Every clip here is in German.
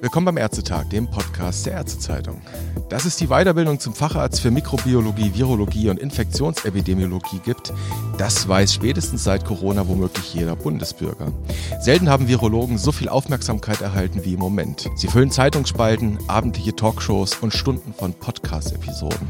Willkommen beim Ärztetag, dem Podcast der Ärztezeitung. Dass es die Weiterbildung zum Facharzt für Mikrobiologie, Virologie und Infektionsepidemiologie gibt, das weiß spätestens seit Corona womöglich jeder Bundesbürger. Selten haben Virologen so viel Aufmerksamkeit erhalten wie im Moment. Sie füllen Zeitungsspalten, abendliche Talkshows und Stunden von Podcast-Episoden.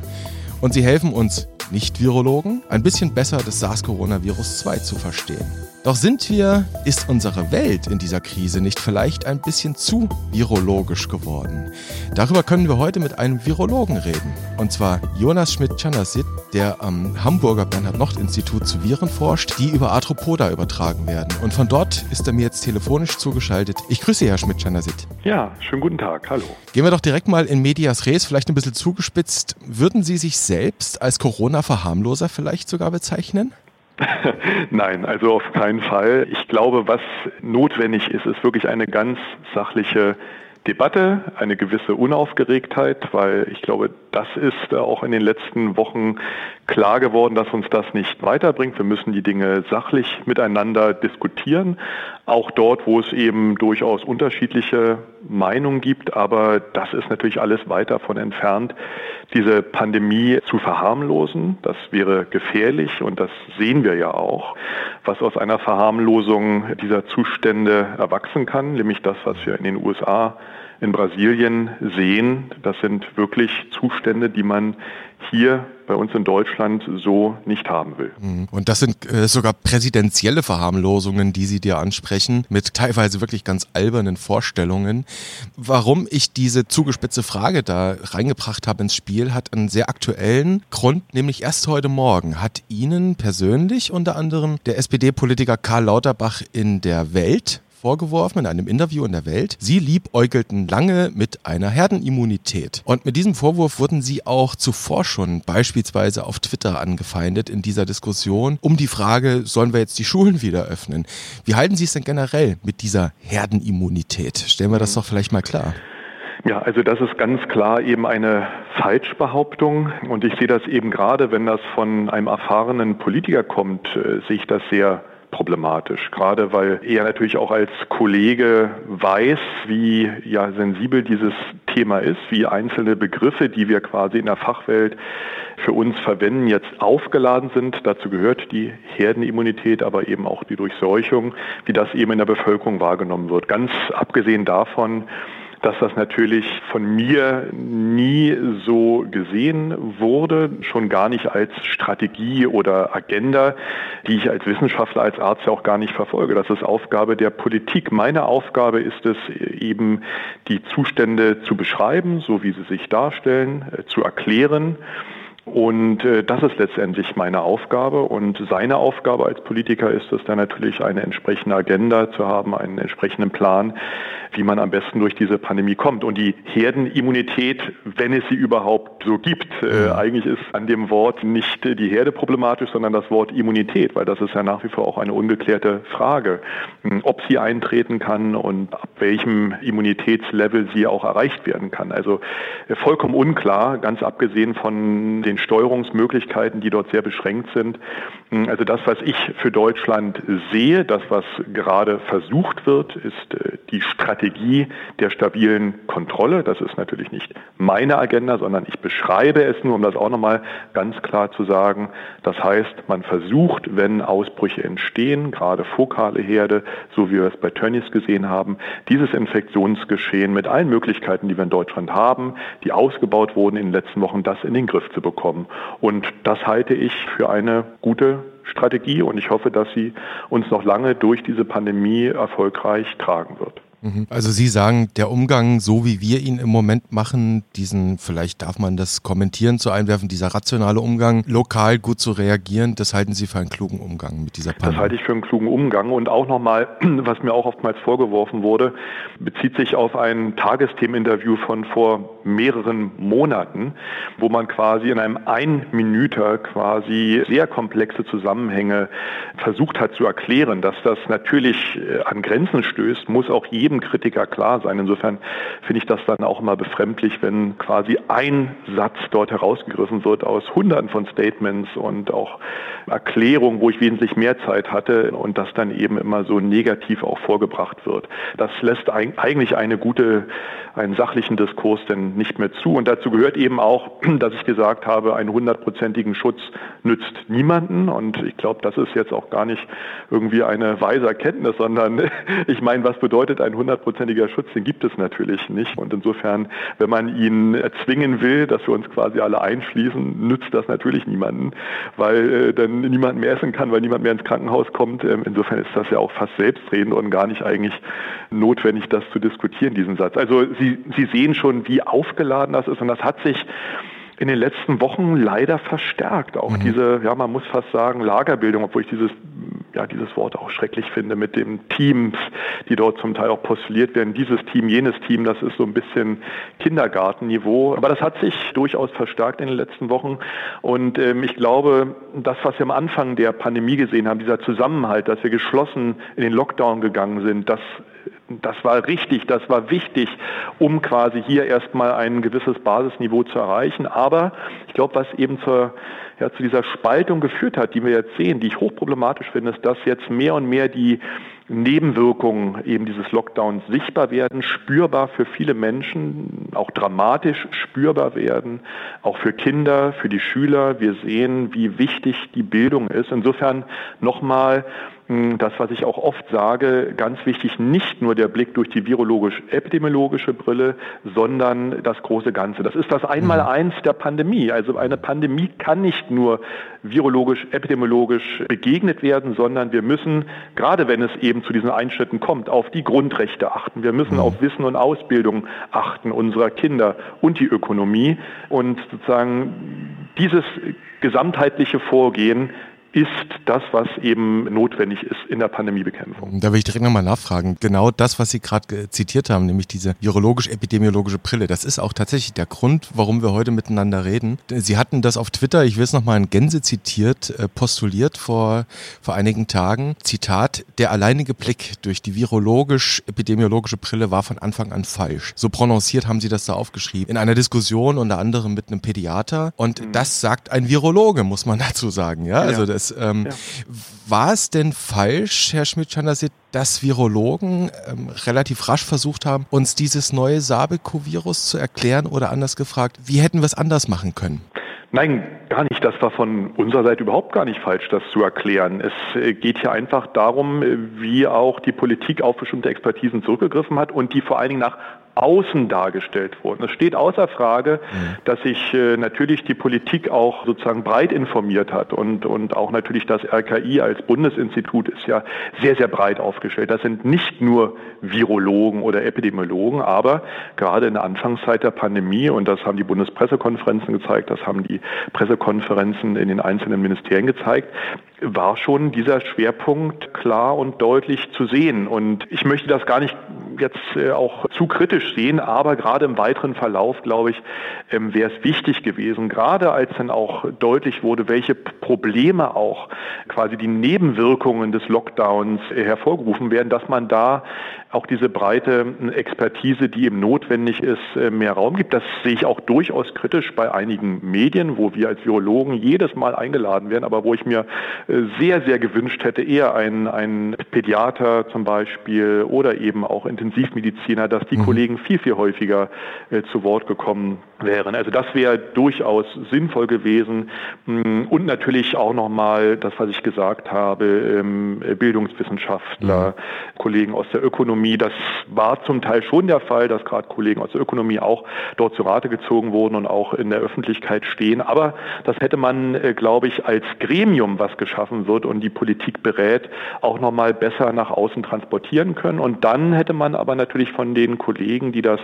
Und sie helfen uns Nicht-Virologen ein bisschen besser das SARS-Coronavirus 2 zu verstehen. Doch sind wir, ist unsere Welt in dieser Krise nicht vielleicht ein bisschen zu virologisch geworden? Darüber können wir heute mit einem Virologen reden. Und zwar Jonas Schmidt-Chanasit, der am Hamburger Bernhard-Nocht-Institut zu Viren forscht, die über Arthropoda übertragen werden. Und von dort ist er mir jetzt telefonisch zugeschaltet. Ich grüße Herr Schmidt-Chanasit. Ja, schönen guten Tag. Hallo. Gehen wir doch direkt mal in Medias Res, vielleicht ein bisschen zugespitzt. Würden Sie sich selbst als Corona-Verharmloser vielleicht sogar bezeichnen? Nein, also auf keinen Fall. Ich glaube, was notwendig ist, ist wirklich eine ganz sachliche Debatte, eine gewisse Unaufgeregtheit, weil ich glaube, das ist auch in den letzten Wochen klar geworden, dass uns das nicht weiterbringt. Wir müssen die Dinge sachlich miteinander diskutieren, auch dort, wo es eben durchaus unterschiedliche Meinungen gibt. Aber das ist natürlich alles weit davon entfernt, diese Pandemie zu verharmlosen. Das wäre gefährlich und das sehen wir ja auch, was aus einer Verharmlosung dieser Zustände erwachsen kann, nämlich das, was wir in den USA in Brasilien sehen. Das sind wirklich Zustände, die man hier bei uns in Deutschland so nicht haben will. Mhm. Und das sind äh, sogar präsidentielle Verharmlosungen, die Sie dir ansprechen, mit teilweise wirklich ganz albernen Vorstellungen. Warum ich diese zugespitzte Frage da reingebracht habe ins Spiel, hat einen sehr aktuellen Grund, nämlich erst heute Morgen hat Ihnen persönlich unter anderem der SPD-Politiker Karl Lauterbach in der Welt vorgeworfen in einem Interview in der Welt. Sie liebäugelten lange mit einer Herdenimmunität. Und mit diesem Vorwurf wurden sie auch zuvor schon beispielsweise auf Twitter angefeindet in dieser Diskussion um die Frage, sollen wir jetzt die Schulen wieder öffnen? Wie halten Sie es denn generell mit dieser Herdenimmunität? Stellen wir das doch vielleicht mal klar. Ja, also das ist ganz klar eben eine Falschbehauptung und ich sehe das eben gerade, wenn das von einem erfahrenen Politiker kommt, äh, sehe ich das sehr problematisch, gerade weil er natürlich auch als Kollege weiß, wie ja sensibel dieses Thema ist, wie einzelne Begriffe, die wir quasi in der Fachwelt für uns verwenden, jetzt aufgeladen sind. Dazu gehört die Herdenimmunität, aber eben auch die Durchseuchung, wie das eben in der Bevölkerung wahrgenommen wird. Ganz abgesehen davon, dass das natürlich von mir nie so gesehen wurde, schon gar nicht als Strategie oder Agenda, die ich als Wissenschaftler, als Arzt ja auch gar nicht verfolge. Das ist Aufgabe der Politik. Meine Aufgabe ist es eben, die Zustände zu beschreiben, so wie sie sich darstellen, äh, zu erklären und äh, das ist letztendlich meine Aufgabe. Und seine Aufgabe als Politiker ist es dann natürlich, eine entsprechende Agenda zu haben, einen entsprechenden Plan, wie man am besten durch diese Pandemie kommt. Und die Herdenimmunität, wenn es sie überhaupt so gibt, äh, eigentlich ist an dem Wort nicht die Herde problematisch, sondern das Wort Immunität, weil das ist ja nach wie vor auch eine ungeklärte Frage, hm, ob sie eintreten kann und ab welchem Immunitätslevel sie auch erreicht werden kann. Also äh, vollkommen unklar, ganz abgesehen von den Steuerungsmöglichkeiten, die dort sehr beschränkt sind. Hm, also das, was ich für Deutschland sehe, das, was gerade versucht wird, ist äh, die Strategie der stabilen Kontrolle. Das ist natürlich nicht meine Agenda, sondern ich beschreibe es nur, um das auch nochmal ganz klar zu sagen. Das heißt, man versucht, wenn Ausbrüche entstehen, gerade fokale Herde, so wie wir es bei Tönnies gesehen haben, dieses Infektionsgeschehen mit allen Möglichkeiten, die wir in Deutschland haben, die ausgebaut wurden in den letzten Wochen, das in den Griff zu bekommen kommen. Und das halte ich für eine gute Strategie und ich hoffe, dass sie uns noch lange durch diese Pandemie erfolgreich tragen wird. Mhm. Also Sie sagen, der Umgang, so wie wir ihn im Moment machen, diesen, vielleicht darf man das kommentieren zu einwerfen, dieser rationale Umgang, lokal gut zu reagieren, das halten Sie für einen klugen Umgang mit dieser Pandemie? Das halte ich für einen klugen Umgang und auch nochmal, was mir auch oftmals vorgeworfen wurde, bezieht sich auf ein Tagesthemeninterview von vor mehreren Monaten, wo man quasi in einem Einminüter quasi sehr komplexe Zusammenhänge versucht hat zu erklären, dass das natürlich äh, an Grenzen stößt, muss auch jeder jedem Kritiker klar sein. Insofern finde ich das dann auch immer befremdlich, wenn quasi ein Satz dort herausgegriffen wird aus hunderten von Statements und auch Erklärungen, wo ich wesentlich mehr Zeit hatte und das dann eben immer so negativ auch vorgebracht wird. Das lässt eigentlich eine gute, einen sachlichen Diskurs denn nicht mehr zu. Und dazu gehört eben auch, dass ich gesagt habe, einen hundertprozentigen Schutz nützt niemanden. Und ich glaube, das ist jetzt auch gar nicht irgendwie eine weise Erkenntnis, sondern ich meine, was bedeutet ein hundertprozentiger Schutz? Den gibt es natürlich nicht. Und insofern, wenn man ihn erzwingen will, dass wir uns quasi alle einschließen, nützt das natürlich niemanden, weil äh, dann niemand mehr essen kann, weil niemand mehr ins Krankenhaus kommt. Ähm, insofern ist das ja auch fast selbstredend und gar nicht eigentlich notwendig, das zu diskutieren, diesen Satz. Also Sie, Sie sehen schon, wie aufgeladen das ist und das hat sich in den letzten Wochen leider verstärkt. Auch mhm. diese, ja, man muss fast sagen, Lagerbildung, obwohl ich dieses, ja, dieses Wort auch schrecklich finde, mit den Teams, die dort zum Teil auch postuliert werden. Dieses Team, jenes Team, das ist so ein bisschen Kindergartenniveau. Aber das hat sich durchaus verstärkt in den letzten Wochen. Und ähm, ich glaube, das, was wir am Anfang der Pandemie gesehen haben, dieser Zusammenhalt, dass wir geschlossen in den Lockdown gegangen sind, das das war richtig, das war wichtig, um quasi hier erstmal ein gewisses Basisniveau zu erreichen. Aber ich glaube, was eben zur, ja, zu dieser Spaltung geführt hat, die wir jetzt sehen, die ich hochproblematisch finde, ist, dass jetzt mehr und mehr die Nebenwirkungen eben dieses Lockdowns sichtbar werden, spürbar für viele Menschen, auch dramatisch spürbar werden, auch für Kinder, für die Schüler. Wir sehen, wie wichtig die Bildung ist. Insofern nochmal das, was ich auch oft sage, ganz wichtig, nicht nur der Blick durch die virologisch-epidemiologische Brille, sondern das große Ganze. Das ist das Einmaleins der Pandemie. Also eine Pandemie kann nicht nur virologisch-epidemiologisch begegnet werden, sondern wir müssen, gerade wenn es eben zu diesen Einschnitten kommt, auf die Grundrechte achten. Wir müssen mhm. auf Wissen und Ausbildung achten unserer Kinder und die Ökonomie. Und sozusagen dieses gesamtheitliche Vorgehen ist das, was eben notwendig ist in der Pandemiebekämpfung. Da will ich direkt nochmal nachfragen. Genau das, was Sie gerade zitiert haben, nämlich diese virologisch-epidemiologische Brille, das ist auch tatsächlich der Grund, warum wir heute miteinander reden. Sie hatten das auf Twitter, ich will es nochmal in Gänse zitiert, äh, postuliert vor, vor einigen Tagen. Zitat, der alleinige Blick durch die virologisch-epidemiologische Brille war von Anfang an falsch. So prononciert haben Sie das da aufgeschrieben. In einer Diskussion unter anderem mit einem Pädiater. Und mhm. das sagt ein Virologe, muss man dazu sagen. Ja, also ja. Das, ähm, ja. War es denn falsch, Herr Schmidt-Chandasit, dass Virologen ähm, relativ rasch versucht haben, uns dieses neue Sabeco-Virus zu erklären oder anders gefragt, wie hätten wir es anders machen können? Nein, gar nicht. Das war von unserer Seite überhaupt gar nicht falsch, das zu erklären. Es äh, geht hier einfach darum, äh, wie auch die Politik auf bestimmte Expertisen zurückgegriffen hat und die vor allen Dingen nach außen dargestellt wurden. Es steht außer Frage, mhm. dass sich äh, natürlich die Politik auch sozusagen breit informiert hat und, und auch natürlich das RKI als Bundesinstitut ist ja sehr, sehr breit aufgestellt. Das sind nicht nur Virologen oder Epidemiologen, aber gerade in der Anfangszeit der Pandemie, und das haben die Bundespressekonferenzen gezeigt, das haben die Pressekonferenzen in den einzelnen Ministerien gezeigt, war schon dieser Schwerpunkt klar und deutlich zu sehen. Und ich möchte das gar nicht jetzt äh, auch zu kritisch sehen, aber gerade im weiteren Verlauf, glaube ich, ähm, wäre es wichtig gewesen, gerade als dann auch deutlich wurde, welche Probleme auch quasi die Nebenwirkungen des Lockdowns äh, hervorgerufen werden, dass man da auch diese breite Expertise, die eben notwendig ist, äh, mehr Raum gibt. Das sehe ich auch durchaus kritisch bei einigen Medien, wo wir als Virologen jedes Mal eingeladen werden, aber wo ich mir sehr, sehr gewünscht hätte, eher ein, ein Pädiater zum Beispiel oder eben auch Intensivmediziner, dass die mhm. Kollegen viel, viel häufiger äh, zu Wort gekommen wären. Also das wäre durchaus sinnvoll gewesen. Mm, und natürlich auch nochmal das, was ich gesagt habe, ähm, Bildungswissenschaftler, mhm. Kollegen aus der Ökonomie. Das war zum Teil schon der Fall, dass gerade Kollegen aus der Ökonomie auch dort zu Rate gezogen wurden und auch in der Öffentlichkeit stehen. Aber das hätte man, äh, glaube ich, als Gremium, was geschaffen wird und die Politik berät, auch nochmal besser nach außen transportieren können. Und dann hätte man aber natürlich von den Kollegen, die das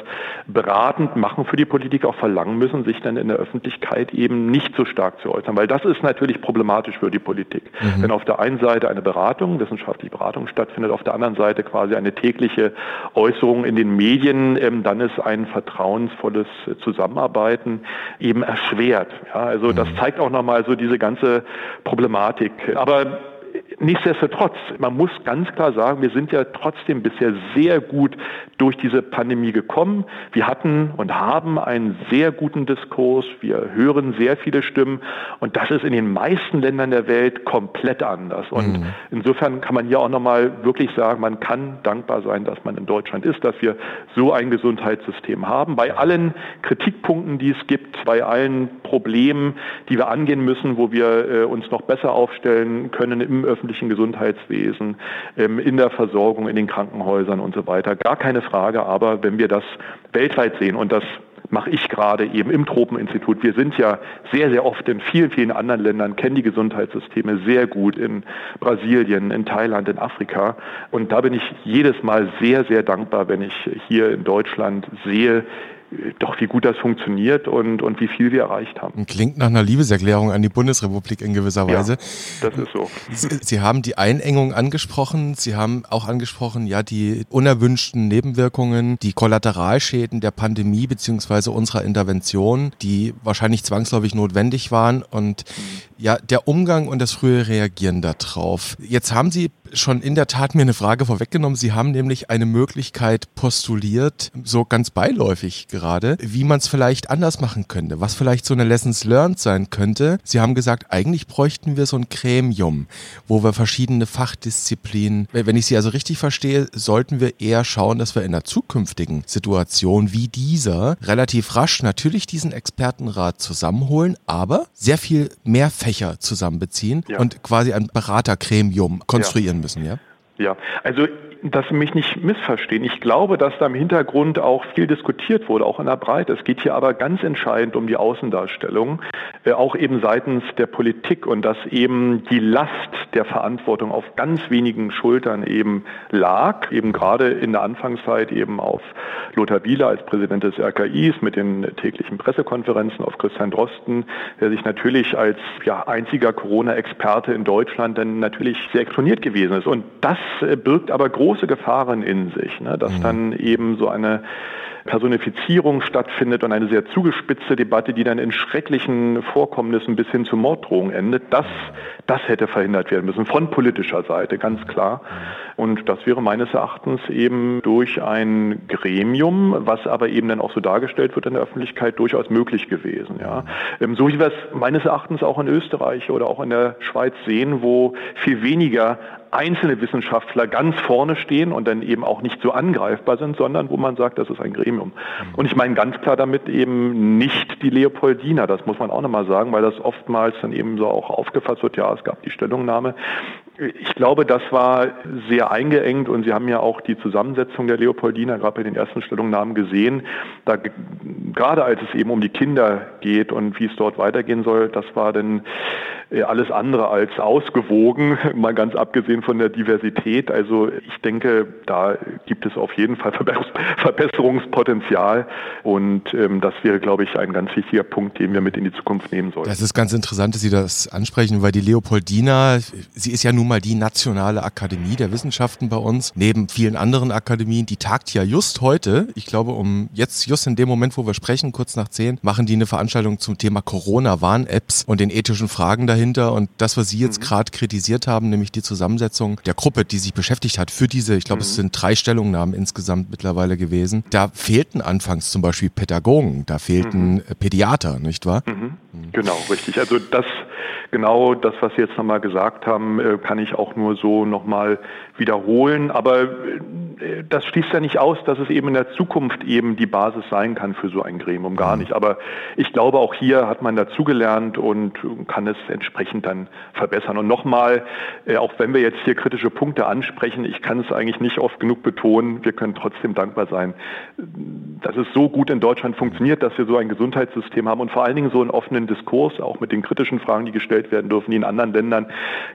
beratend machen für die Politik, auch verlangen müssen, sich dann in der Öffentlichkeit eben nicht so stark zu äußern, weil das ist natürlich problematisch für die Politik. Mhm. Wenn auf der einen Seite eine Beratung, wissenschaftliche Beratung stattfindet, auf der anderen Seite quasi eine tägliche Äußerung in den Medien, ähm, dann ist ein vertrauensvolles Zusammenarbeiten eben erschwert. Ja, also mhm. das zeigt auch nochmal so diese ganze Problematik. Aber nichtsdestotrotz, man muss ganz klar sagen, wir sind ja trotzdem bisher sehr gut durch diese Pandemie gekommen. Wir hatten und haben einen sehr guten Diskurs. Wir hören sehr viele Stimmen. Und das ist in den meisten Ländern der Welt komplett anders. Und mhm. insofern kann man hier auch nochmal wirklich sagen, man kann dankbar sein, dass man in Deutschland ist, dass wir so ein Gesundheitssystem haben. Bei allen Kritikpunkten, die es gibt, bei allen Problemen, die wir angehen müssen, wo wir äh, uns noch besser aufstellen können im öffentlichen Gesundheitswesen, ähm, in der Versorgung, in den Krankenhäusern und so weiter. Gar keine Frage, aber wenn wir das weltweit sehen und das mache ich gerade eben im Tropeninstitut. Wir sind ja sehr, sehr oft in vielen, vielen anderen Ländern, kennen die Gesundheitssysteme sehr gut, in Brasilien, in Thailand, in Afrika. Und da bin ich jedes Mal sehr, sehr dankbar, wenn ich hier in Deutschland sehe, doch wie gut das funktioniert und, und wie viel wir erreicht haben. Klingt nach einer Liebeserklärung an die Bundesrepublik in gewisser Weise. Ja, das ist so. Sie, Sie, haben die Einengung angesprochen. Sie haben auch angesprochen, ja, die unerwünschten Nebenwirkungen, die Kollateralschäden der Pandemie beziehungsweise unserer Intervention, die wahrscheinlich zwangsläufig notwendig waren und ja, der Umgang und das frühe Reagieren darauf. Jetzt haben Sie schon in der Tat mir eine Frage vorweggenommen. Sie haben nämlich eine Möglichkeit postuliert, so ganz beiläufig gerade, wie man es vielleicht anders machen könnte, was vielleicht so eine Lessons learned sein könnte. Sie haben gesagt, eigentlich bräuchten wir so ein Gremium, wo wir verschiedene Fachdisziplinen, wenn ich Sie also richtig verstehe, sollten wir eher schauen, dass wir in einer zukünftigen Situation wie dieser relativ rasch natürlich diesen Expertenrat zusammenholen, aber sehr viel mehr Fächer zusammenbeziehen ja. und quasi ein Beratergremium konstruieren ja. Müssen, ja? Ja, also dass Sie mich nicht missverstehen. Ich glaube, dass da im Hintergrund auch viel diskutiert wurde, auch in der Breite. Es geht hier aber ganz entscheidend um die Außendarstellung, äh, auch eben seitens der Politik und dass eben die Last der Verantwortung auf ganz wenigen Schultern eben lag, eben gerade in der Anfangszeit eben auf Lothar Wieler als Präsident des RKIs mit den täglichen Pressekonferenzen, auf Christian Drosten, der sich natürlich als ja, einziger Corona-Experte in Deutschland dann natürlich sehr exponiert gewesen ist. Und das äh, birgt aber große Gefahren in sich, ne? dass mhm. dann eben so eine Personifizierung stattfindet und eine sehr zugespitzte Debatte, die dann in schrecklichen Vorkommnissen bis hin zu Morddrohungen endet, das, das hätte verhindert werden müssen, von politischer Seite, ganz klar. Und das wäre meines Erachtens eben durch ein Gremium, was aber eben dann auch so dargestellt wird in der Öffentlichkeit, durchaus möglich gewesen. Ja. Ähm, so wie wir es meines Erachtens auch in Österreich oder auch in der Schweiz sehen, wo viel weniger einzelne Wissenschaftler ganz vorne stehen und dann eben auch nicht so angreifbar sind, sondern wo man sagt, das ist ein Gremium. Mhm. Und ich meine ganz klar damit eben nicht die Leopoldina, das muss man auch nochmal sagen, weil das oftmals dann eben so auch aufgefasst wird, ja, es gab die Stellungnahme. Ich glaube, das war sehr eingeengt und Sie haben ja auch die Zusammensetzung der Leopoldina gerade bei den ersten Stellungnahmen gesehen. Da, gerade als es eben um die Kinder geht und wie es dort weitergehen soll, das war dann äh, alles andere als ausgewogen, mal ganz abgesehen von der Diversität. Also ich denke, da gibt es auf jeden Fall Verbesserungspotenzial und ähm, das wäre, glaube ich, ein ganz wichtiger Punkt, den wir mit in die Zukunft nehmen sollten. Das ist ganz interessant, dass Sie das ansprechen, weil die Leopoldina, sie ist ja nun mal die nationale Akademie der Wissenschaften bei uns, neben vielen anderen Akademien, die tagt ja just heute, ich glaube um jetzt, just in dem Moment, wo wir sprechen, kurz nach zehn, machen die eine Veranstaltung zum Thema Corona-Warn-Apps und den ethischen Fragen dahinter und das, was Sie jetzt mhm. gerade kritisiert haben, nämlich die Zusammensetzung der Gruppe, die sich beschäftigt hat für diese, ich glaube, mhm. es sind drei Stellungnahmen insgesamt mittlerweile gewesen, da fehlten anfangs zum Beispiel Pädagogen, da fehlten mhm. Pädiater, nicht wahr? Mhm. mhm. Genau, richtig. Also das genau das, was Sie jetzt nochmal gesagt haben, äh, kann ich auch nur so nochmal wiederholen. Aber äh, das schließt ja nicht aus, dass es eben in der Zukunft eben die Basis sein kann für so ein Gremium, gar mhm. nicht. Aber ich glaube, auch hier hat man dazugelernt und kann es entsprechend dann verbessern. Und nochmal, äh, auch wenn wir jetzt hier kritische Punkte ansprechen, ich kann es eigentlich nicht oft genug betonen, wir können trotzdem dankbar sein, dass es so gut in Deutschland funktioniert, dass wir so ein Gesundheitssystem haben und vor allen Dingen so einen offenen Diskurs, auch mit den kritischen Fragen, die gestellt gestellt werden dürfen, die in anderen Ländern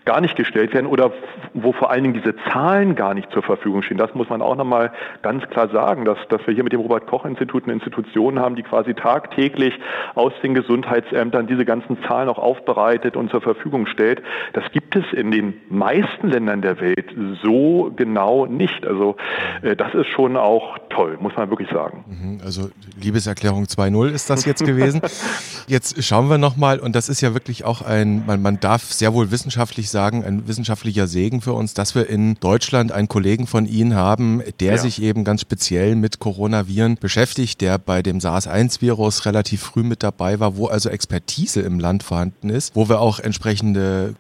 gar nicht gestellt werden oder wo vor allen Dingen diese Zahlen gar nicht zur Verfügung stehen. Das muss man auch nochmal ganz klar sagen, dass, dass wir hier mit dem Robert-Koch-Institut eine Institution haben, die quasi tagtäglich aus den Gesundheitsämtern diese ganzen Zahlen auch aufbereitet und zur Verfügung stellt. Das gibt gibt es in den meisten Ländern der Welt so genau nicht. Also äh, das ist schon auch toll, muss man wirklich sagen. Mhm, also Liebeserklärung 2.0 ist das jetzt gewesen. jetzt schauen wir nochmal, und das ist ja wirklich auch ein, man, man darf sehr wohl wissenschaftlich sagen, ein wissenschaftlicher Segen für uns, dass wir in Deutschland einen Kollegen von Ihnen haben, der ja. sich eben ganz speziell mit Coronaviren beschäftigt, der bei dem SARS-1-Virus relativ früh mit dabei war, wo also Expertise im Land vorhanden ist, wo wir auch entsprechende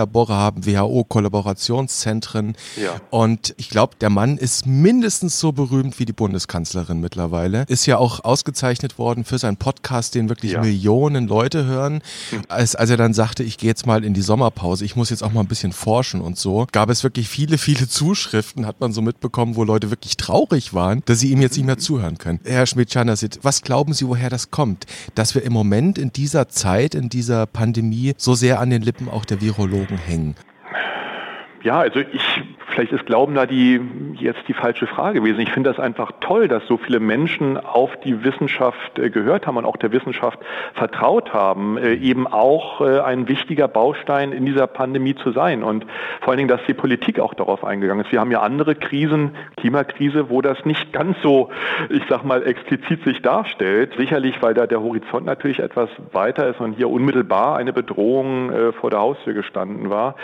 Konsiliarlabore haben, WHO-Kollaborationszentren. Ja. Und ich glaube, der Mann ist mindestens so berühmt wie die Bundeskanzlerin mittlerweile. Ist ja auch ausgezeichnet worden für seinen Podcast, den wirklich ja. Millionen Leute hören. Hm. Als, als er dann sagte, ich gehe jetzt mal in die Sommerpause, ich muss jetzt auch mal ein bisschen forschen und so, gab es wirklich viele, viele Zuschriften, hat man so mitbekommen, wo Leute wirklich traurig waren, dass sie ihm jetzt nicht mehr zuhören können. Herr Schmidt-Chanasit, was glauben Sie, woher das kommt, dass wir im Moment in dieser Zeit, in dieser Pandemie so sehr an den Lippen auch der Virologen Kragen hängen. Ja, also ich Vielleicht ist Glauben da die, jetzt die falsche Frage gewesen. Ich finde das einfach toll, dass so viele Menschen auf die Wissenschaft äh, gehört haben und auch der Wissenschaft vertraut haben, äh, eben auch äh, ein wichtiger Baustein in dieser Pandemie zu sein. Und vor allen Dingen, dass die Politik auch darauf eingegangen ist. Wir haben ja andere Krisen, Klimakrise, wo das nicht ganz so, ich sag mal, explizit sich darstellt. Sicherlich, weil da der Horizont natürlich etwas weiter ist und hier unmittelbar eine Bedrohung vor der Haustür gestanden war,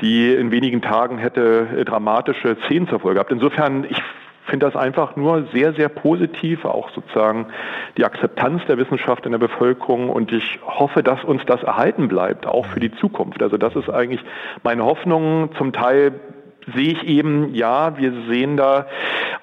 die in wenigen Tagen hätte dramatische Szenen zur Folge gehabt. Insofern, ich finde das einfach nur sehr, sehr positiv, auch sozusagen die Akzeptanz der Wissenschaft in der Bevölkerung und ich hoffe, dass uns das erhalten bleibt, auch für die Zukunft. Also das ist eigentlich meine Hoffnung. Zum Teil sehe ich eben, ja, wir sehen da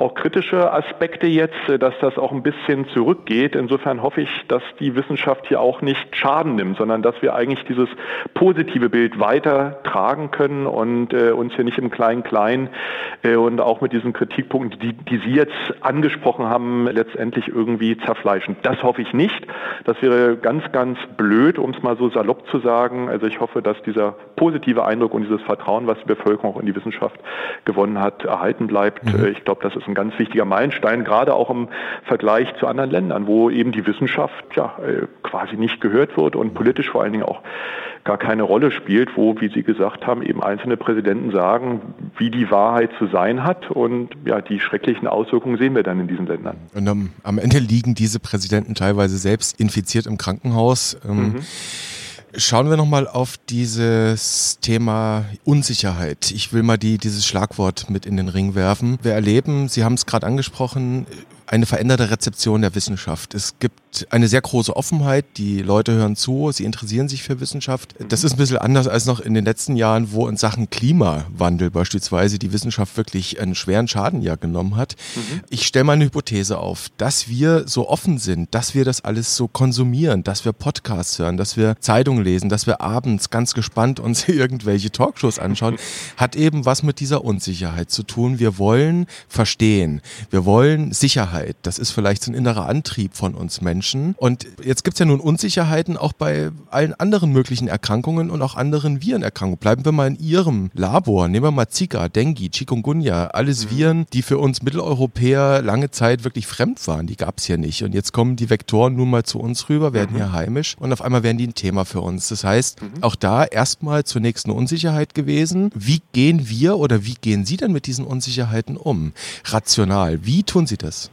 auch kritische Aspekte jetzt, äh, dass das auch ein bisschen zurückgeht. Insofern hoffe ich, dass die Wissenschaft hier auch nicht Schaden nimmt, sondern dass wir eigentlich dieses positive Bild weiter tragen können und äh, uns hier nicht im Klein-Klein äh, und auch mit diesen Kritikpunkten, die, die Sie jetzt angesprochen haben, letztendlich irgendwie zerfleischen. Das hoffe ich nicht. Das wäre ganz, ganz blöd, um es mal so salopp zu sagen. Also ich hoffe, dass dieser positive Eindruck und dieses Vertrauen, was die Bevölkerung auch in die Wissenschaft gewonnen hat, erhalten bleibt. Mhm. Äh, ich glaube, das ist ein ganz wichtiger Meilenstein, gerade auch im Vergleich zu anderen Ländern, wo eben die Wissenschaft ja äh, quasi nicht gehört wird und politisch vor allen Dingen auch gar keine Rolle spielt, wo, wie Sie gesagt haben, eben einzelne Präsidenten sagen, wie die Wahrheit zu sein hat. Und ja, die schrecklichen Auswirkungen sehen wir dann in diesen Ländern. Und am, am Ende liegen diese Präsidenten teilweise selbst infiziert im Krankenhaus. Ähm, mhm. Schauen wir nochmal auf dieses Thema Unsicherheit. Ich will mal die, dieses Schlagwort mit in den Ring werfen. Wir erleben, Sie haben es gerade angesprochen, eine veränderte Rezeption der Wissenschaft. Es gibt eine sehr große Offenheit, die Leute hören zu, sie interessieren sich für Wissenschaft. Das ist ein bisschen anders als noch in den letzten Jahren, wo in Sachen Klimawandel beispielsweise die Wissenschaft wirklich einen schweren Schaden ja genommen hat. Mhm. Ich stelle mal eine Hypothese auf, dass wir so offen sind, dass wir das alles so konsumieren, dass wir Podcasts hören, dass wir Zeitungen lesen, dass wir abends ganz gespannt uns irgendwelche Talkshows anschauen, hat eben was mit dieser Unsicherheit zu tun. Wir wollen verstehen, wir wollen Sicherheit Sicherheit. Das ist vielleicht so ein innerer Antrieb von uns Menschen. Und jetzt gibt es ja nun Unsicherheiten auch bei allen anderen möglichen Erkrankungen und auch anderen Virenerkrankungen. Bleiben wir mal in Ihrem Labor. Nehmen wir mal Zika, Dengue, Chikungunya. Alles mhm. Viren, die für uns Mitteleuropäer lange Zeit wirklich fremd waren. Die gab es hier nicht. Und jetzt kommen die Vektoren nun mal zu uns rüber, werden mhm. hier heimisch und auf einmal werden die ein Thema für uns. Das heißt, mhm. auch da erstmal zunächst eine Unsicherheit gewesen. Wie gehen wir oder wie gehen Sie denn mit diesen Unsicherheiten um? Rational. Wie tun Sie das?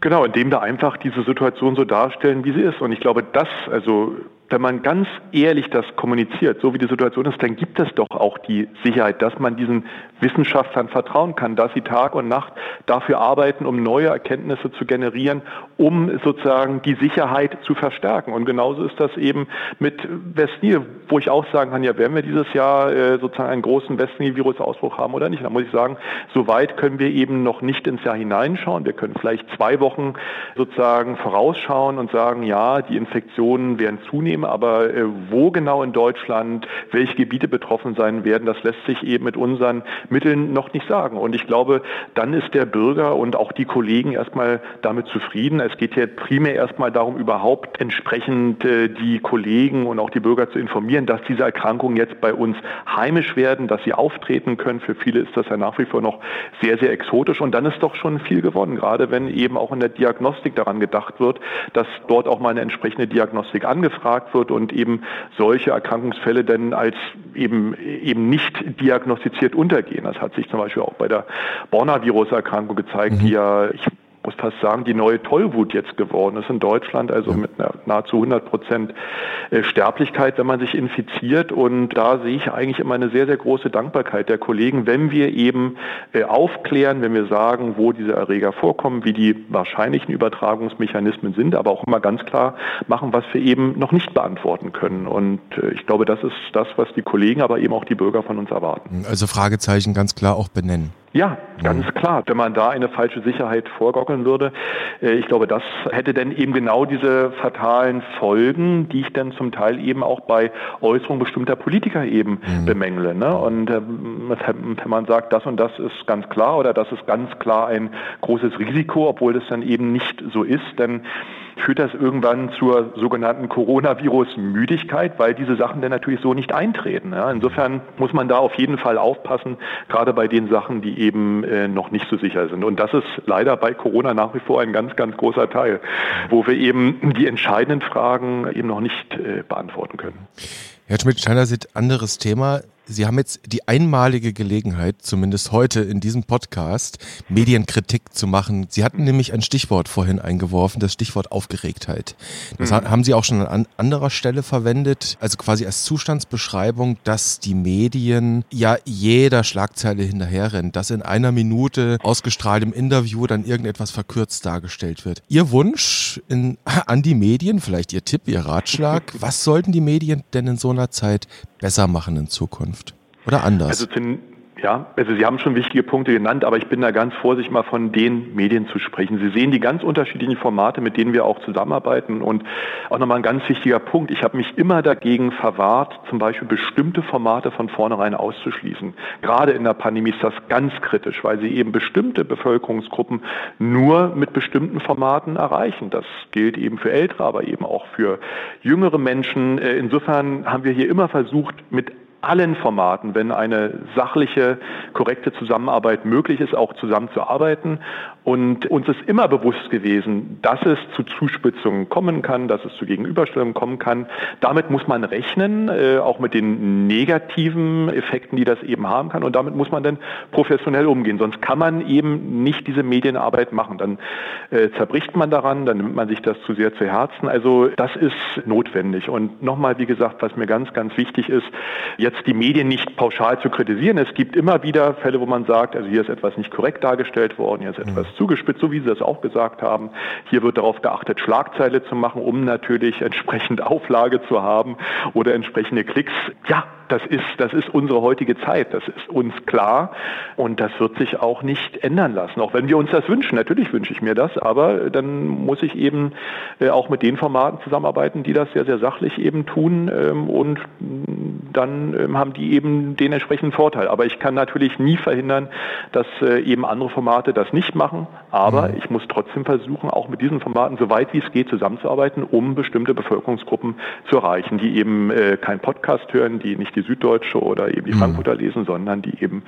Genau, indem wir einfach diese Situation so darstellen, wie sie ist. Und ich glaube, das, also wenn man ganz ehrlich das kommuniziert, so wie die Situation ist, dann gibt es doch auch die Sicherheit, dass man diesen Wissenschaftlern vertrauen kann, dass sie Tag und Nacht dafür arbeiten, um neue Erkenntnisse zu generieren, um sozusagen die Sicherheit zu verstärken. Und genauso ist das eben mit Westnil, wo ich auch sagen kann, ja, werden wir dieses Jahr äh, sozusagen einen großen Westnil-Virus-Ausbruch haben oder nicht? Da muss ich sagen, so weit können wir eben noch nicht ins Jahr hineinschauen. Wir können vielleicht zwei Wochen sozusagen vorausschauen und sagen, ja, die Infektionen werden zunehmen Problem, aber äh, wo genau in Deutschland welche Gebiete betroffen sein werden, das lässt sich eben mit unseren Mitteln noch nicht sagen. Und ich glaube, dann ist der Bürger und auch die Kollegen erstmal damit zufrieden. Es geht ja primär erstmal darum, überhaupt entsprechend äh, die Kollegen und auch die Bürger zu informieren, dass diese Erkrankungen jetzt bei uns heimisch werden, dass sie auftreten können. Für viele ist das ja nach wie vor noch sehr, sehr exotisch. Und dann ist doch schon viel gewonnen, gerade wenn eben auch in der Diagnostik daran gedacht wird, dass dort auch mal eine entsprechende Diagnostik angefragt wird und eben solche Erkrankungsfälle dann als eben, eben nicht diagnostiziert untergehen. Das hat sich zum Beispiel auch bei der Borna-Virus-Erkrankung gezeigt, mhm. die ja, ich muss fast sagen, die neue Tollwut jetzt geworden ist in Deutschland, also mit einer nahezu 100 Prozent äh, Sterblichkeit, wenn man sich infiziert. Und da sehe ich eigentlich immer eine sehr, sehr große Dankbarkeit der Kollegen, wenn wir eben äh, aufklären, wenn wir sagen, wo diese Erreger vorkommen, wie die wahrscheinlichen Übertragungsmechanismen sind, aber auch immer ganz klar machen, was wir eben noch nicht beantworten können. Und äh, ich glaube, das ist das, was die Kollegen, aber eben auch die Bürger von uns erwarten. Also Fragezeichen ganz klar auch benennen. Ja, ganz mhm. klar. Wenn man da eine falsche Sicherheit vorgockeln würde, äh, ich glaube, das hätte dann eben genau diese fatalen Folgen, die ich dann zum Teil eben auch bei Äußerungen bestimmter Politiker eben mhm. bemängle. Ne? Und ähm, wenn man sagt, das und das ist ganz klar oder das ist ganz klar ein großes Risiko, obwohl das dann eben nicht so ist, dann führt das irgendwann zur sogenannten Coronavirus-Müdigkeit, weil diese Sachen dann natürlich so nicht eintreten. Ja. Insofern muss man da auf jeden Fall aufpassen, gerade bei den Sachen, die eben äh, noch nicht so sicher sind. Und das ist leider bei Corona nach wie vor ein ganz, ganz großer Teil, wo wir eben die entscheidenden Fragen eben noch nicht äh, beantworten können. Herr Schmidt-Steiner, anderes Thema. Sie haben jetzt die einmalige Gelegenheit, zumindest heute in diesem Podcast, Medienkritik zu machen. Sie hatten nämlich ein Stichwort vorhin eingeworfen, das Stichwort Aufgeregtheit. Das mhm. haben Sie auch schon an anderer Stelle verwendet, also quasi als Zustandsbeschreibung, dass die Medien ja jeder Schlagzeile hinterherrennen, dass in einer Minute ausgestrahlt im Interview dann irgendetwas verkürzt dargestellt wird. Ihr Wunsch in, an die Medien, vielleicht Ihr Tipp, Ihr Ratschlag, was sollten die Medien denn in so einer Zeit besser machen in Zukunft? Oder anders? Also ja, also Sie haben schon wichtige Punkte genannt, aber ich bin da ganz vorsichtig mal von den Medien zu sprechen. Sie sehen die ganz unterschiedlichen Formate, mit denen wir auch zusammenarbeiten und auch nochmal ein ganz wichtiger Punkt. Ich habe mich immer dagegen verwahrt, zum Beispiel bestimmte Formate von vornherein auszuschließen. Gerade in der Pandemie ist das ganz kritisch, weil sie eben bestimmte Bevölkerungsgruppen nur mit bestimmten Formaten erreichen. Das gilt eben für Ältere, aber eben auch für jüngere Menschen. Äh, insofern haben wir hier immer versucht, mit allen Formaten, wenn eine sachliche, korrekte Zusammenarbeit möglich ist, auch zusammenzuarbeiten. Und uns ist immer bewusst gewesen, dass es zu Zuspitzungen kommen kann, dass es zu Gegenüberstellungen kommen kann. Damit muss man rechnen, äh, auch mit den negativen Effekten, die das eben haben kann. Und damit muss man dann professionell umgehen. Sonst kann man eben nicht diese Medienarbeit machen. Dann äh, zerbricht man daran, dann nimmt man sich das zu sehr zu Herzen. Also das ist notwendig. Und nochmal, wie gesagt, was mir ganz, ganz wichtig ist, jetzt die Medien nicht pauschal zu kritisieren. Es gibt immer wieder Fälle, wo man sagt, also hier ist etwas nicht korrekt dargestellt worden, hier ist etwas mhm. zugespitzt, so wie Sie das auch gesagt haben. Hier wird darauf geachtet, Schlagzeile zu machen, um natürlich entsprechend Auflage zu haben oder entsprechende Klicks. Ja, das ist, das ist unsere heutige Zeit, das ist uns klar und das wird sich auch nicht ändern lassen, auch wenn wir uns das wünschen. Natürlich wünsche ich mir das, aber dann muss ich eben äh, auch mit den Formaten zusammenarbeiten, die das sehr, sehr sachlich eben tun ähm, und dann ähm, haben die eben den entsprechenden Vorteil. Aber ich kann natürlich nie verhindern, dass äh, eben andere Formate das nicht machen, aber mhm. ich muss trotzdem versuchen, auch mit diesen Formaten so weit wie es geht zusammenzuarbeiten, um bestimmte Bevölkerungsgruppen zu erreichen, die eben äh, keinen Podcast hören, die nicht die Süddeutsche oder eben die mhm. Frankfurter lesen, sondern die eben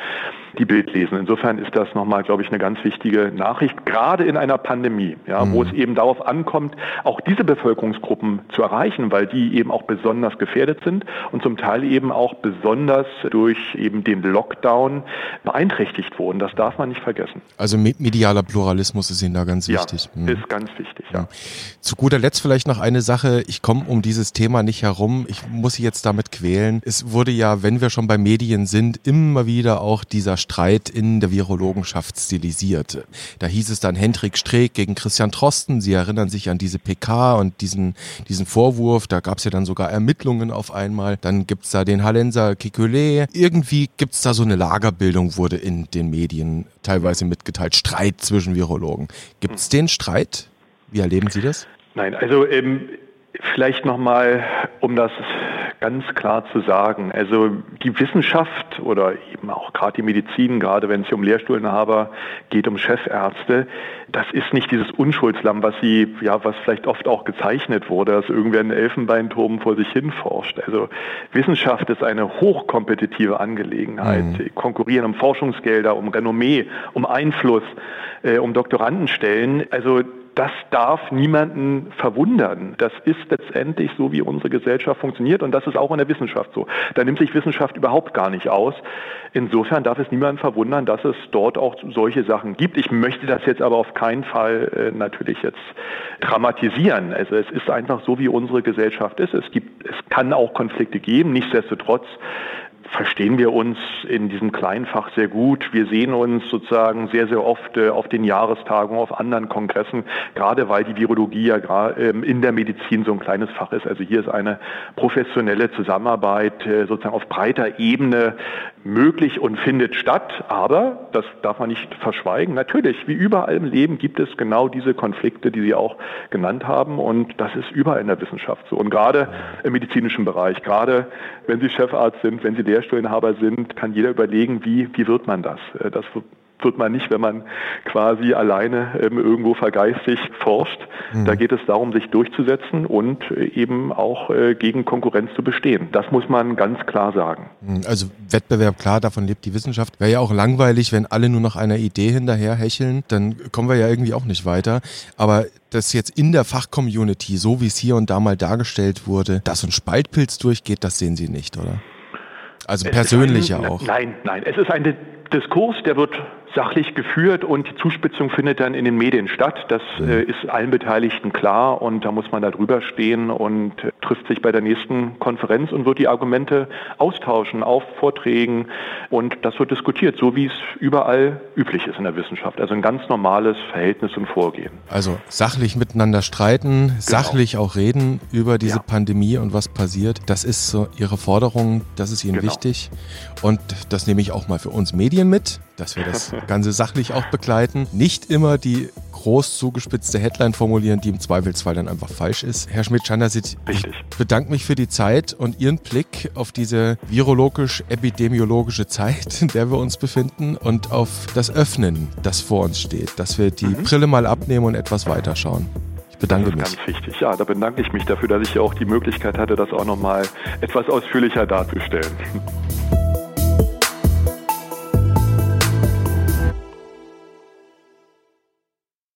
die Bild lesen. Insofern ist das nochmal, glaube ich, eine ganz wichtige Nachricht, gerade in einer Pandemie, ja, mhm. wo es eben darauf ankommt, auch diese Bevölkerungsgruppen zu erreichen, weil die eben auch besonders gefährdet sind und zum Teil eben auch besonders durch eben den Lockdown beeinträchtigt wurden. Das darf man nicht vergessen. Also medialer Pluralismus ist Ihnen da ganz wichtig. Ja, mhm. ist ganz wichtig, ja. Zu guter Letzt vielleicht noch eine Sache. Ich komme um dieses Thema nicht herum. Ich muss Sie jetzt damit quälen. Es wurde wurde ja, wenn wir schon bei Medien sind, immer wieder auch dieser Streit in der Virologenschaft stilisiert. Da hieß es dann Hendrik Streeck gegen Christian Trosten. Sie erinnern sich an diese PK und diesen, diesen Vorwurf. Da gab es ja dann sogar Ermittlungen auf einmal. Dann gibt es da den Hallenser Kekulé. Irgendwie gibt es da so eine Lagerbildung, wurde in den Medien teilweise mitgeteilt. Streit zwischen Virologen. Gibt es den Streit? Wie erleben Sie das? Nein, also ähm, vielleicht nochmal, um das ganz klar zu sagen. Also die Wissenschaft oder eben auch gerade die Medizin, gerade wenn es hier um Lehrstuhlinhaber geht, um Chefärzte, das ist nicht dieses Unschuldslamm, was sie, ja, was vielleicht oft auch gezeichnet wurde, dass irgendwer in Elfenbeinturm vor sich hin forscht. Also Wissenschaft ist eine hochkompetitive Angelegenheit. Mhm. Konkurrieren um Forschungsgelder, um Renommee, um Einfluss, äh, um Doktorandenstellen. Also das darf niemanden verwundern. Das ist letztendlich so, wie unsere Gesellschaft funktioniert und das ist auch in der Wissenschaft so. Da nimmt sich Wissenschaft überhaupt gar nicht aus. Insofern darf es niemanden verwundern, dass es dort auch solche Sachen gibt. Ich möchte das jetzt aber auf keinen Fall äh, natürlich jetzt dramatisieren. Also es ist einfach so, wie unsere Gesellschaft ist. Es gibt, es kann auch Konflikte geben. Nichtsdestotrotz verstehen wir uns in diesem Kleinfach sehr gut. Wir sehen uns sozusagen sehr, sehr oft äh, auf den Jahrestagungen, auf anderen Kongressen, gerade weil die Virologie ja ähm, in der Medizin so ein kleines Fach ist. Also hier ist eine professionelle Zusammenarbeit äh, sozusagen auf breiter Ebene möglich und findet statt. Aber, das darf man nicht verschweigen, natürlich, wie überall im Leben gibt es genau diese Konflikte, die Sie auch genannt haben. Und das ist überall in der Wissenschaft so. Und gerade im medizinischen Bereich, gerade wenn Sie Chefarzt sind, wenn Sie Lehrstuhlinhaber sind, kann jeder überlegen, wie, wie wird man das? Äh, das wird man nicht, wenn man quasi alleine ähm, irgendwo vergeistigt forscht. Mhm. Da geht es darum, sich durchzusetzen und äh, eben auch äh, gegen Konkurrenz zu bestehen. Das muss man ganz klar sagen. Mhm. Also Wettbewerb, klar, davon lebt die Wissenschaft. Wäre ja auch langweilig, wenn alle nur noch einer Idee hinterher hecheln, dann kommen wir ja irgendwie auch nicht weiter. Aber dass jetzt in der Fachcommunity, so wie es hier und da mal dargestellt wurde, dass ein Spaltpilz durchgeht, das sehen Sie nicht, oder? Also persönlicher auch. Nein, nein. Es ist ein Diskurs, der wird sachlich geführt und die Zuspitzung findet dann in den Medien statt. Das äh, ist allen Beteiligten klar und da muss man da drüber stehen und äh, trifft sich bei der nächsten Konferenz und wird die Argumente austauschen auf Vorträgen und das wird diskutiert, so wie es überall üblich ist in der Wissenschaft. Also ein ganz normales Verhältnis und Vorgehen. Also sachlich miteinander streiten, genau. sachlich auch reden über diese ja. Pandemie und was passiert. Das ist so Ihre Forderung, das ist Ihnen genau. wichtig und das nehme ich auch mal für uns Medien mit dass wir das Ganze sachlich auch begleiten. Nicht immer die groß zugespitzte Headline formulieren, die im Zweifelsfall dann einfach falsch ist. Herr Schmidt-Chandasit, ich bedanke mich für die Zeit und Ihren Blick auf diese virologisch-epidemiologische Zeit, in der wir uns befinden und auf das Öffnen, das vor uns steht, dass wir die mhm. Brille mal abnehmen und etwas weiterschauen. Ich bedanke das ist mich. Ganz wichtig. Ja, da bedanke ich mich dafür, dass ich auch die Möglichkeit hatte, das auch nochmal etwas ausführlicher darzustellen.